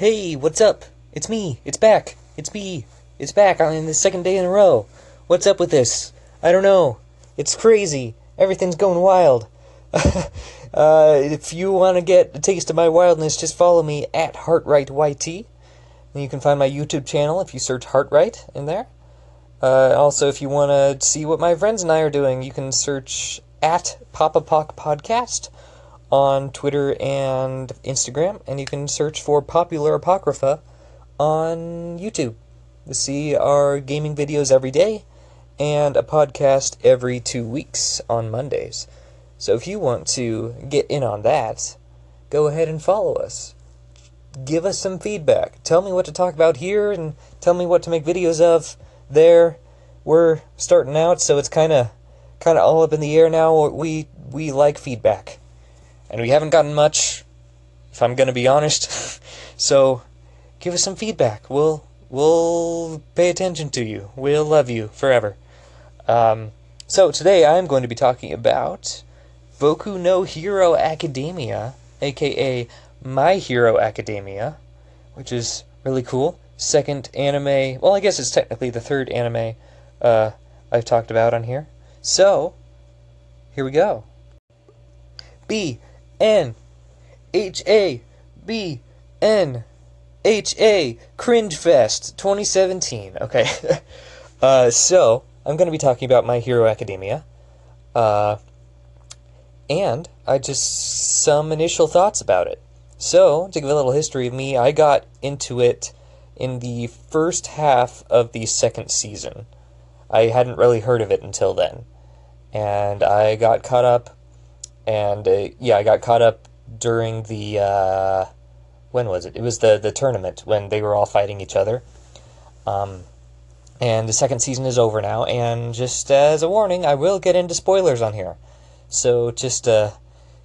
Hey, what's up? It's me. It's back. It's me. It's back on the second day in a row. What's up with this? I don't know. It's crazy. Everything's going wild. uh, if you want to get a taste of my wildness, just follow me at HeartRightYT. And you can find my YouTube channel if you search HeartRight in there. Uh, also, if you want to see what my friends and I are doing, you can search at Popapoc Podcast on Twitter and Instagram, and you can search for Popular Apocrypha on YouTube to see our gaming videos every day and a podcast every two weeks on Mondays. So if you want to get in on that, go ahead and follow us. Give us some feedback. Tell me what to talk about here and tell me what to make videos of there. We're starting out, so it's kind of kind of all up in the air now. We we like feedback and we haven't gotten much, if I'm going to be honest. so, give us some feedback. We'll we'll pay attention to you. We'll love you forever. Um, so today I'm going to be talking about Boku no Hero Academia, aka My Hero Academia, which is really cool. Second anime. Well, I guess it's technically the third anime uh, I've talked about on here. So, here we go. B N H A B N H A Cringe Fest 2017. Okay. uh, so, I'm going to be talking about My Hero Academia. Uh, and I just some initial thoughts about it. So, to give a little history of me, I got into it in the first half of the second season. I hadn't really heard of it until then. And I got caught up and uh, yeah, I got caught up during the uh, when was it? It was the the tournament when they were all fighting each other. Um, and the second season is over now. And just as a warning, I will get into spoilers on here, so just uh,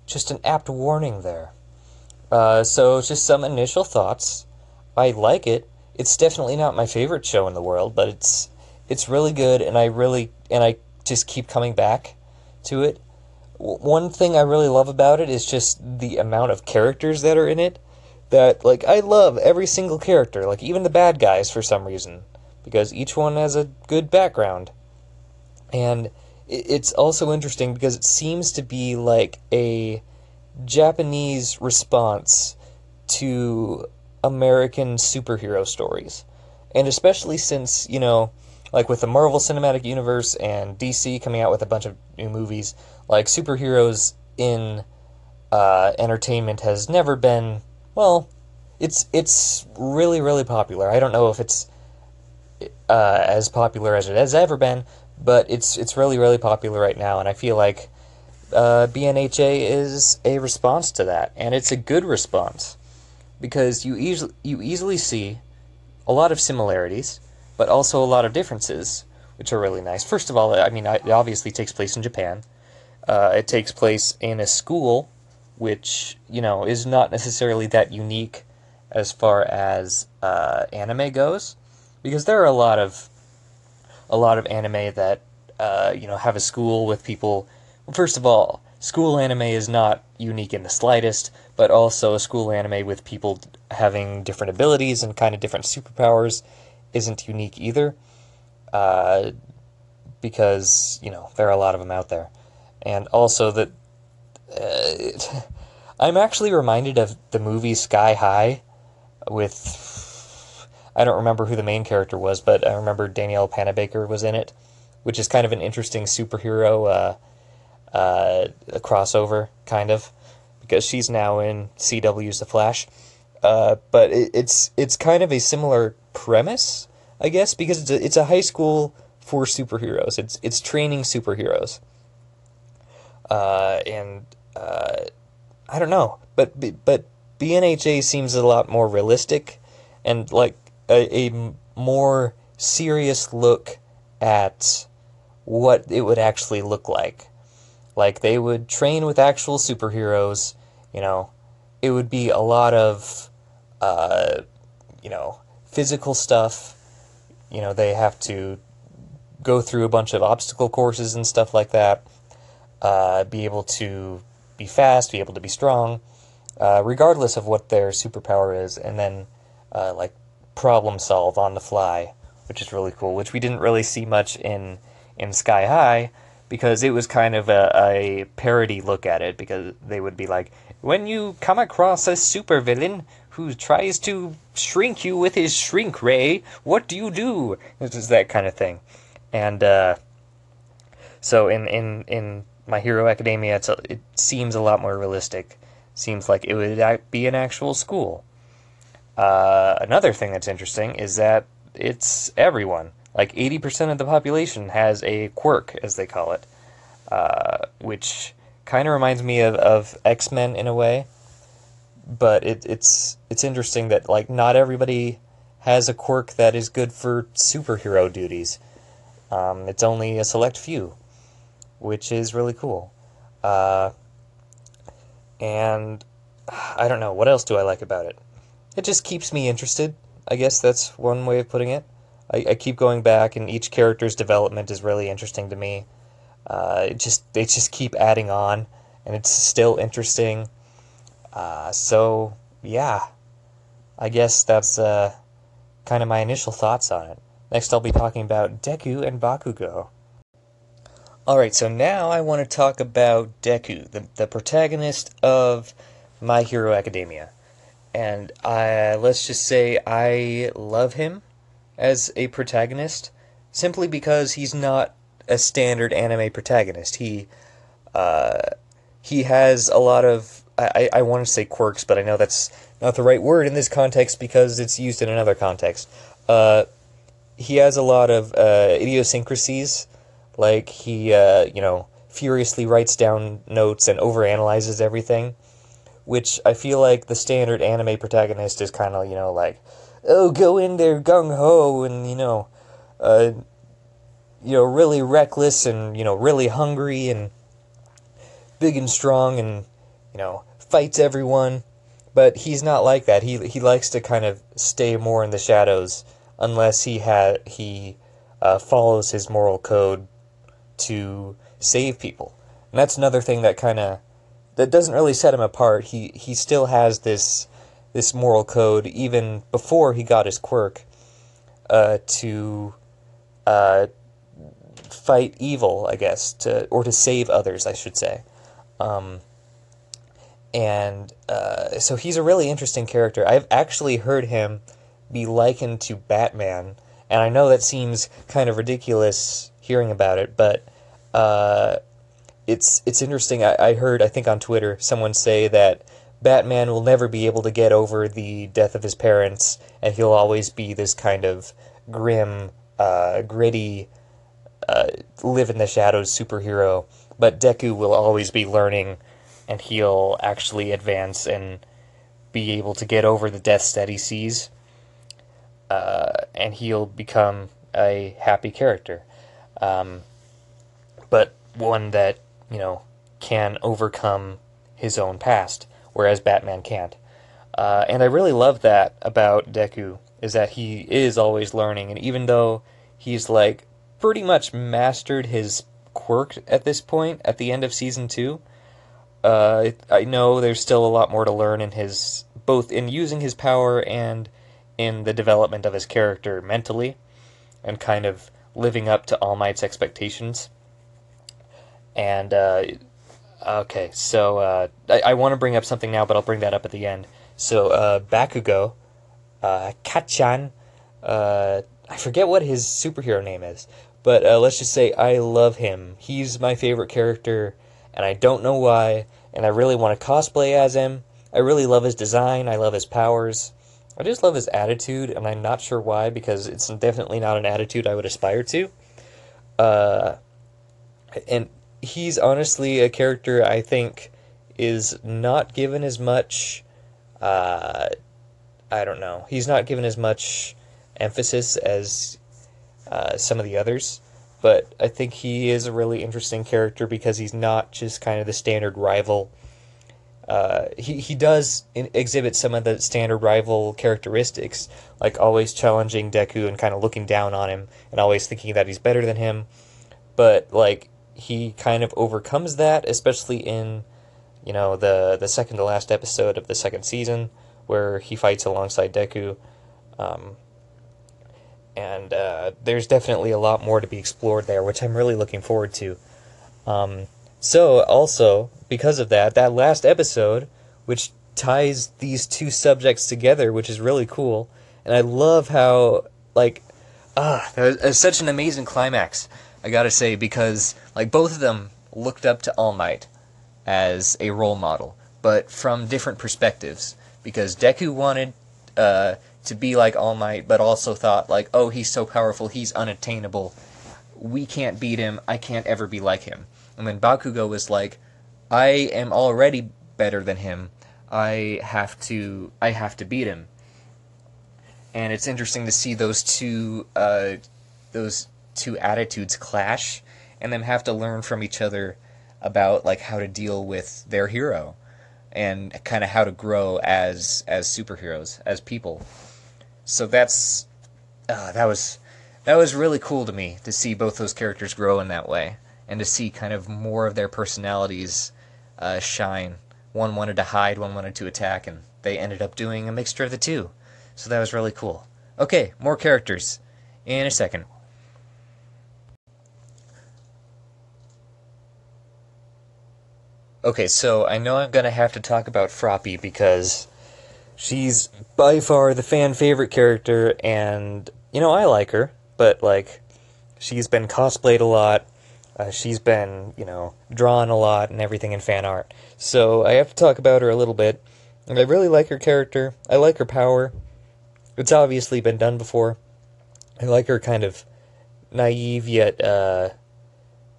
just an apt warning there. Uh, so just some initial thoughts. I like it. It's definitely not my favorite show in the world, but it's it's really good, and I really and I just keep coming back to it one thing I really love about it is just the amount of characters that are in it. That, like, I love every single character, like, even the bad guys for some reason, because each one has a good background. And it's also interesting because it seems to be like a Japanese response to American superhero stories. And especially since, you know, like with the Marvel Cinematic Universe and DC coming out with a bunch of new movies, like superheroes in uh, entertainment has never been well. It's it's really really popular. I don't know if it's uh, as popular as it has ever been, but it's it's really really popular right now, and I feel like uh, BNHA is a response to that, and it's a good response because you easily you easily see a lot of similarities but also a lot of differences, which are really nice. First of all, I mean, it obviously takes place in Japan. Uh, it takes place in a school, which you know is not necessarily that unique as far as uh, anime goes, because there are a lot of a lot of anime that uh, you know have a school with people. First of all, school anime is not unique in the slightest, but also a school anime with people having different abilities and kind of different superpowers isn't unique either, uh, because you know there are a lot of them out there, and also that uh, I'm actually reminded of the movie Sky High with I don't remember who the main character was, but I remember Danielle Panabaker was in it, which is kind of an interesting superhero uh, uh, crossover, kind of, because she's now in CW's The Flash. Uh, but it, it's it's kind of a similar premise, I guess, because it's a, it's a high school for superheroes. It's it's training superheroes. Uh, and uh, I don't know, but but BNHA seems a lot more realistic and like a, a more serious look at what it would actually look like. Like they would train with actual superheroes, you know. It would be a lot of, uh, you know, physical stuff. You know, they have to go through a bunch of obstacle courses and stuff like that. Uh, be able to be fast, be able to be strong, uh, regardless of what their superpower is. And then uh, like problem solve on the fly, which is really cool. Which we didn't really see much in in Sky High because it was kind of a, a parody look at it because they would be like, when you come across a supervillain who tries to shrink you with his shrink ray, what do you do? It's just that kind of thing. And uh, so in, in, in My Hero Academia, a, it seems a lot more realistic. Seems like it would be an actual school. Uh, another thing that's interesting is that it's everyone. Like 80% of the population has a quirk, as they call it, uh, which kind of reminds me of, of X Men in a way. But it, it's it's interesting that like not everybody has a quirk that is good for superhero duties. Um, it's only a select few, which is really cool. Uh, and I don't know what else do I like about it. It just keeps me interested. I guess that's one way of putting it. I, I keep going back, and each character's development is really interesting to me. Uh, it just they just keep adding on, and it's still interesting. Uh, so yeah, I guess that's uh, kind of my initial thoughts on it. Next, I'll be talking about Deku and Bakugo. Alright, so now I want to talk about Deku, the, the protagonist of My Hero Academia. And I, let's just say I love him as a protagonist simply because he's not a standard anime protagonist. He uh, he has a lot of I, I want to say quirks, but I know that's not the right word in this context because it's used in another context. Uh, he has a lot of uh, idiosyncrasies, like he uh, you know furiously writes down notes and overanalyzes everything, which I feel like the standard anime protagonist is kind of you know like, oh go in there gung ho and you know, uh, you know, really reckless and, you know, really hungry and big and strong and, you know, fights everyone. But he's not like that. He he likes to kind of stay more in the shadows unless he had he uh, follows his moral code to save people. And that's another thing that kind of that doesn't really set him apart. He he still has this this moral code even before he got his quirk uh, to uh, fight evil, I guess, to or to save others, I should say. Um, and uh, so he's a really interesting character. I've actually heard him be likened to Batman, and I know that seems kind of ridiculous hearing about it, but uh, it's it's interesting. I, I heard, I think on Twitter, someone say that Batman will never be able to get over the death of his parents, and he'll always be this kind of grim, uh, gritty uh, live in the shadows superhero, but Deku will always be learning, and he'll actually advance and be able to get over the deaths that he sees, uh, and he'll become a happy character, um, but one that you know can overcome his own past, whereas Batman can't. Uh, and I really love that about Deku is that he is always learning, and even though he's like pretty much mastered his quirk at this point at the end of season two. Uh, I know there's still a lot more to learn in his both in using his power and in the development of his character mentally, and kind of living up to All Might's expectations. And uh, okay, so uh, I, I want to bring up something now, but I'll bring that up at the end. So uh, Bakugo, uh, Kacchan, uh, I forget what his superhero name is, but uh, let's just say I love him. He's my favorite character, and I don't know why. And I really want to cosplay as him. I really love his design. I love his powers. I just love his attitude, and I'm not sure why because it's definitely not an attitude I would aspire to. Uh, and he's honestly a character I think is not given as much. Uh, I don't know. He's not given as much emphasis as uh, some of the others. But I think he is a really interesting character because he's not just kind of the standard rival. Uh, he, he does in, exhibit some of the standard rival characteristics, like always challenging Deku and kind of looking down on him and always thinking that he's better than him. But, like, he kind of overcomes that, especially in, you know, the, the second to last episode of the second season, where he fights alongside Deku Um, and uh, there's definitely a lot more to be explored there, which I'm really looking forward to. Um, so, also, because of that, that last episode, which ties these two subjects together, which is really cool, and I love how, like, ah, it was such an amazing climax, I gotta say, because, like, both of them looked up to All Might as a role model, but from different perspectives, because Deku wanted uh, to be like All Might, but also thought like, oh, he's so powerful, he's unattainable. We can't beat him. I can't ever be like him. And then Bakugo was like, I am already better than him. I have to. I have to beat him. And it's interesting to see those two. Uh, those two attitudes clash, and then have to learn from each other about like how to deal with their hero and kind of how to grow as as superheroes as people so that's uh, that was that was really cool to me to see both those characters grow in that way and to see kind of more of their personalities uh, shine. One wanted to hide, one wanted to attack, and they ended up doing a mixture of the two. So that was really cool. Okay, more characters in a second. Okay, so I know I'm gonna have to talk about Froppy because she's by far the fan favorite character, and you know I like her, but like she's been cosplayed a lot. Uh, she's been, you know, drawn a lot and everything in fan art. So I have to talk about her a little bit. And I really like her character. I like her power. It's obviously been done before. I like her kind of naive yet uh,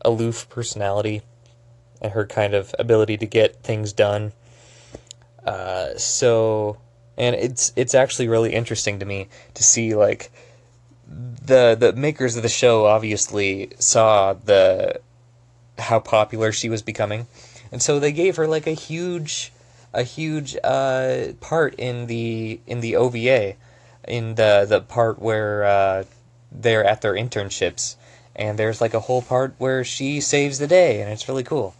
aloof personality and her kind of ability to get things done. Uh, so and it's it's actually really interesting to me to see like the the makers of the show obviously saw the how popular she was becoming, and so they gave her like a huge a huge uh, part in the in the OVA, in the the part where uh, they're at their internships, and there's like a whole part where she saves the day, and it's really cool.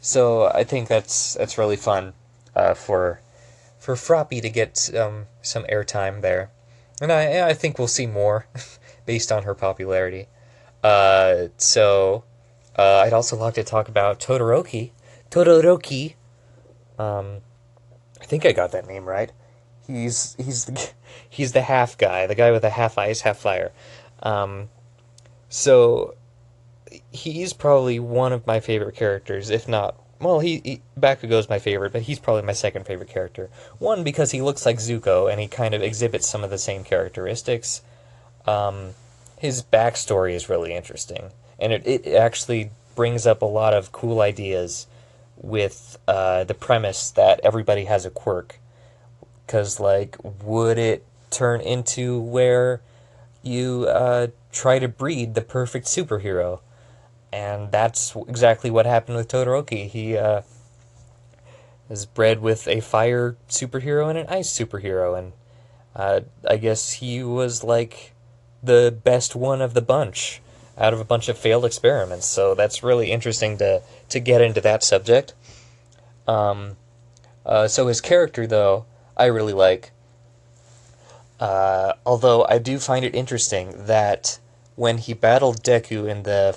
So I think that's that's really fun uh, for for Froppy to get um, some airtime there. And I, I think we'll see more based on her popularity. Uh, so, uh, I'd also like to talk about Todoroki. Todoroki. Um, I think I got that name right. He's he's the, he's the half guy, the guy with the half ice, half fire. Um, so he's probably one of my favorite characters, if not well, he, he Bakugo's my favorite, but he's probably my second favorite character. One because he looks like Zuko and he kind of exhibits some of the same characteristics. Um, his backstory is really interesting, and it, it actually brings up a lot of cool ideas with uh, the premise that everybody has a quirk. Because, like, would it turn into where you uh, try to breed the perfect superhero? And that's exactly what happened with Todoroki. He uh, is bred with a fire superhero and an ice superhero, and uh, I guess he was like the best one of the bunch out of a bunch of failed experiments. So that's really interesting to to get into that subject. Um, uh, so his character, though, I really like. Uh, although I do find it interesting that when he battled Deku in the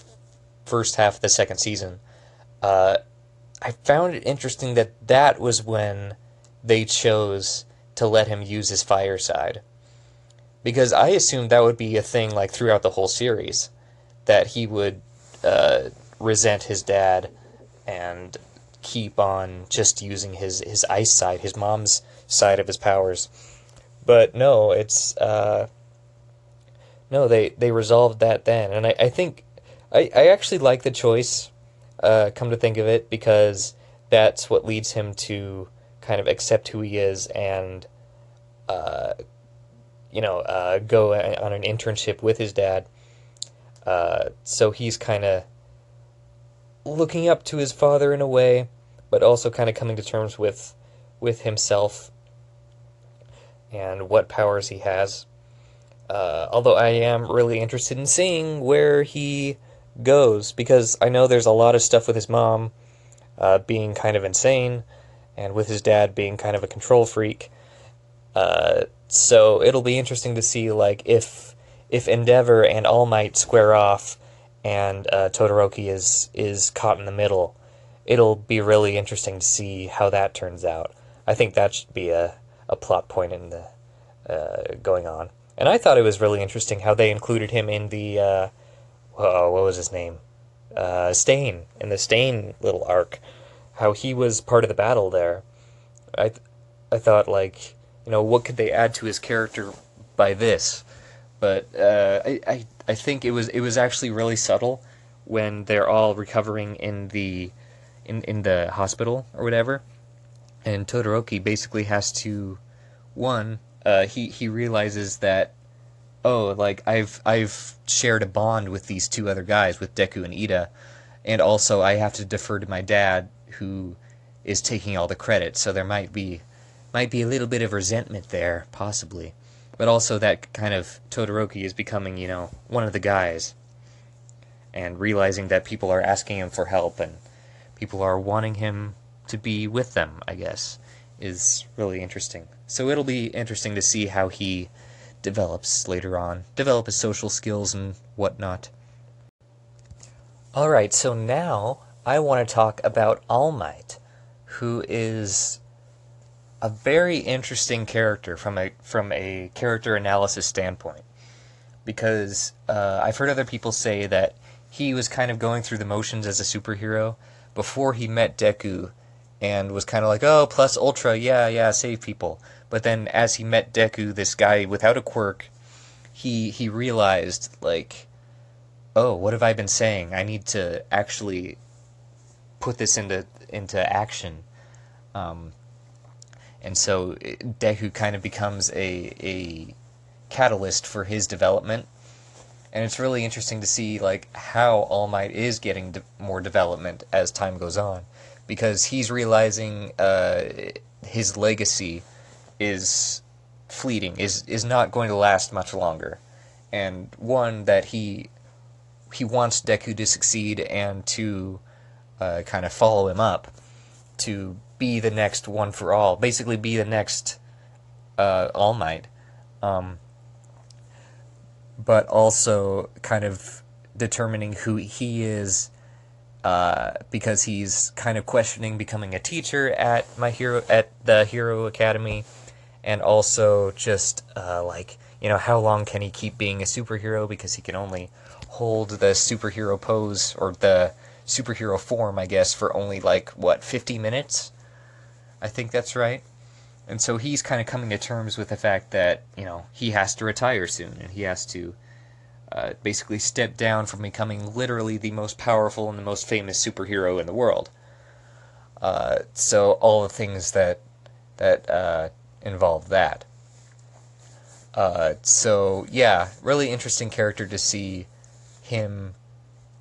first half of the second season, uh, I found it interesting that that was when they chose to let him use his fire side. Because I assumed that would be a thing like throughout the whole series, that he would uh, resent his dad and keep on just using his, his ice side, his mom's side of his powers. But no, it's uh, no, they they resolved that then, and I, I think I, I actually like the choice, uh, come to think of it, because that's what leads him to kind of accept who he is and, uh, you know, uh, go on an internship with his dad. Uh, so he's kind of looking up to his father in a way, but also kind of coming to terms with with himself and what powers he has. Uh, although I am really interested in seeing where he goes because I know there's a lot of stuff with his mom uh, being kind of insane and with his dad being kind of a control freak. Uh, so it'll be interesting to see like if if Endeavor and All Might square off, and uh, Todoroki is is caught in the middle. It'll be really interesting to see how that turns out. I think that should be a, a plot point in the uh, going on. And I thought it was really interesting how they included him in the uh, what was his name? Uh, Stain in the Stain little arc. How he was part of the battle there. I th- I thought like you know what could they add to his character by this, but uh, I, I I think it was it was actually really subtle when they're all recovering in the in in the hospital or whatever, and Todoroki basically has to one uh, he he realizes that oh like I've I've shared a bond with these two other guys with Deku and Iida, and also I have to defer to my dad who is taking all the credit. So there might be might be a little bit of resentment there possibly, but also that kind of Todoroki is becoming you know one of the guys, and realizing that people are asking him for help and people are wanting him to be with them. I guess is really interesting. So it'll be interesting to see how he develops later on, develop his social skills and whatnot. Alright, so now I want to talk about All Might, who is a very interesting character from a from a character analysis standpoint. Because uh, I've heard other people say that he was kind of going through the motions as a superhero before he met Deku and was kind of like, oh, plus Ultra, yeah, yeah, save people. But then as he met Deku, this guy without a quirk, he he realized like, oh, what have I been saying? I need to actually put this into into action. Um, and so Deku kind of becomes a a catalyst for his development. And it's really interesting to see like how All Might is getting de- more development as time goes on because he's realizing uh, his legacy is fleeting, is is not going to last much longer, and one that he he wants Deku to succeed and to uh, kind of follow him up to be the next one for all, basically be the next uh, All Might, um, but also kind of determining who he is uh, because he's kind of questioning becoming a teacher at my hero at the Hero Academy, and also just uh, like you know how long can he keep being a superhero because he can only hold the superhero pose or the superhero form, I guess, for only like what 50 minutes. I think that's right. And so he's kind of coming to terms with the fact that you know he has to retire soon and he has to uh, basically step down from becoming literally the most powerful and the most famous superhero in the world. Uh, so all the things that that uh, involve that. Uh, so yeah, really interesting character to see him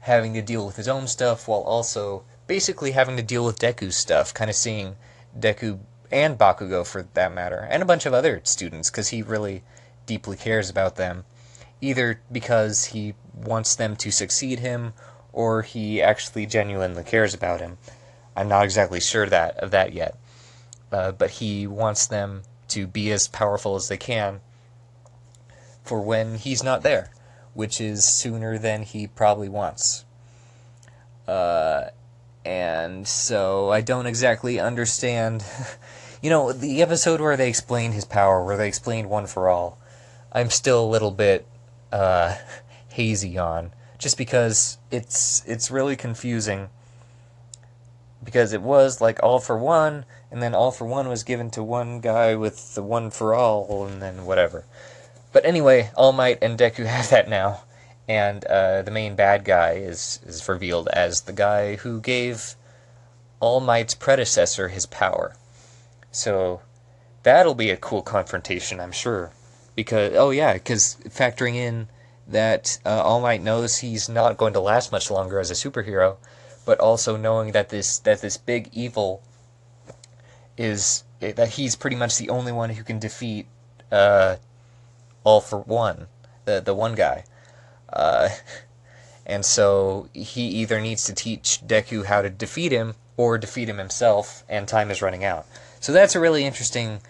having to deal with his own stuff while also basically having to deal with Deku's stuff. Kind of seeing Deku and Bakugo for that matter, and a bunch of other students because he really deeply cares about them either because he wants them to succeed him or he actually genuinely cares about him. I'm not exactly sure that of that yet, uh, but he wants them to be as powerful as they can for when he's not there, which is sooner than he probably wants. Uh, and so I don't exactly understand. you know, the episode where they explained his power, where they explained One for All, I'm still a little bit uh, hazy on, just because it's it's really confusing. Because it was like all for one, and then all for one was given to one guy with the one for all, and then whatever. But anyway, All Might and Deku have that now, and uh, the main bad guy is is revealed as the guy who gave All Might's predecessor his power. So that'll be a cool confrontation, I'm sure because oh yeah, because factoring in that uh, All Might knows he's not going to last much longer as a superhero, but also knowing that this that this big evil is that he's pretty much the only one who can defeat uh, All for One, the the one guy, uh, and so he either needs to teach Deku how to defeat him or defeat him himself, and time is running out. So that's a really interesting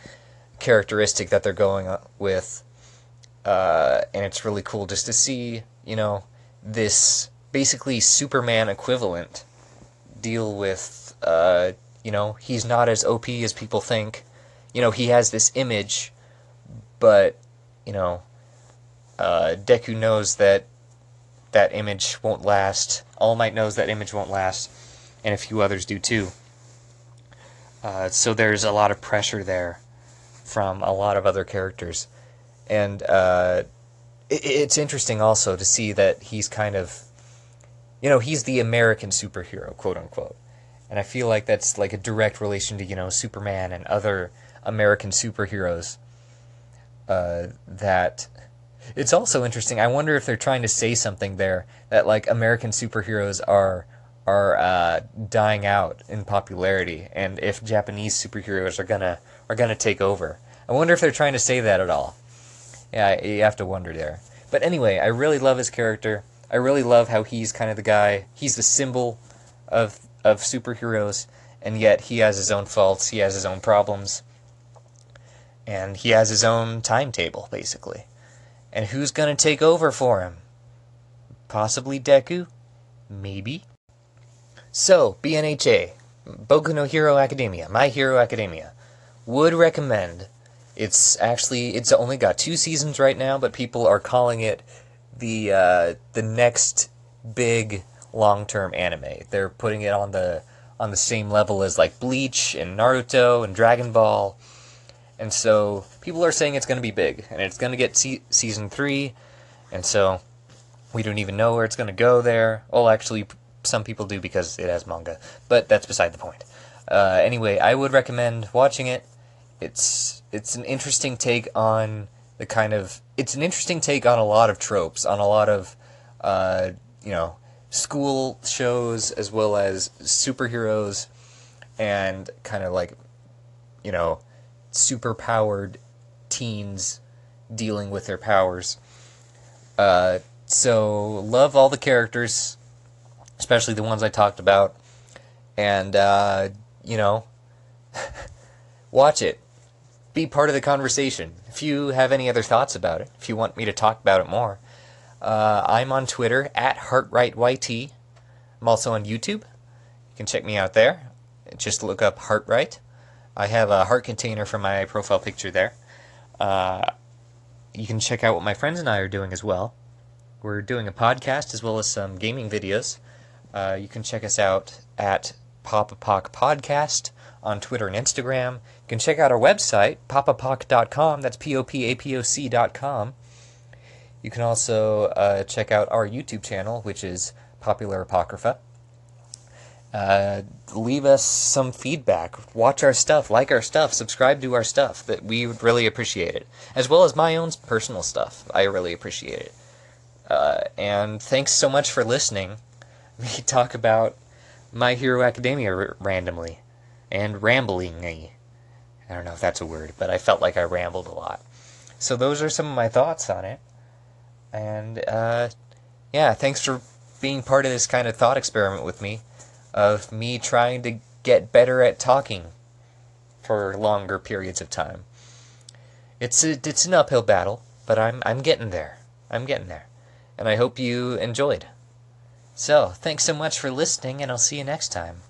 characteristic that they're going with, uh, and it's really cool just to see, you know, this basically Superman equivalent deal with, uh, you know, he's not as OP as people think. You know, he has this image, but, you know, uh, Deku knows that that image won't last. All Might knows that image won't last, and a few others do too. Uh, so there's a lot of pressure there from a lot of other characters, and uh, it, it's interesting also to see that he's kind of, you know, he's the American superhero, quote unquote, and I feel like that's like a direct relation to you know Superman and other American superheroes. Uh, that it's also interesting. I wonder if they're trying to say something there that like American superheroes are are uh, dying out in popularity, and if Japanese superheroes are gonna are gonna take over. I wonder if they're trying to say that at all. Yeah, you have to wonder there. But anyway, I really love his character. I really love how he's kind of the guy. He's the symbol of of superheroes, and yet he has his own faults. He has his own problems, and he has his own timetable, basically. And who's gonna take over for him? Possibly Deku? Maybe. So, BNHA, Boku no Hero Academia, My Hero Academia, would recommend. It's actually it's only got two seasons right now, but people are calling it the uh, the next big long term anime. They're putting it on the on the same level as like Bleach and Naruto and Dragon Ball, and so people are saying it's going to be big and it's going to get se- season three, and so we don't even know where it's going to go there. Well, actually, some people do because it has manga, but that's beside the point. Uh, anyway, I would recommend watching it. It's it's an interesting take on the kind of it's an interesting take on a lot of tropes, on a lot of uh, you know school shows as well as superheroes and kind of like you know super powered teens dealing with their powers. Uh, so love all the characters especially the ones I talked about. And, uh, you know, watch it. Be part of the conversation. If you have any other thoughts about it, if you want me to talk about it more, uh, I'm on Twitter at HeartRightYT. I'm also on YouTube. You can check me out there. Just look up HeartRight. I have a heart container for my profile picture there. Uh, you can check out what my friends and I are doing as well. We're doing a podcast as well as some gaming videos. Uh, you can check us out at Popapoc Podcast on Twitter and Instagram. You can check out our website, popapoc.com. That's P O P A P O C.com. You can also uh, check out our YouTube channel, which is Popular Apocrypha. Uh, leave us some feedback. Watch our stuff, like our stuff, subscribe to our stuff. That we would really appreciate it, as well as my own personal stuff. I really appreciate it. Uh, and thanks so much for listening we talk about My Hero Academia r- randomly and ramblingly. I don't know if that's a word, but I felt like I rambled a lot. So those are some of my thoughts on it. And uh, yeah, thanks for being part of this kind of thought experiment with me of me trying to get better at talking for longer periods of time. It's a, it's an uphill battle, but I'm I'm getting there. I'm getting there. And I hope you enjoyed. So, thanks so much for listening, and I'll see you next time.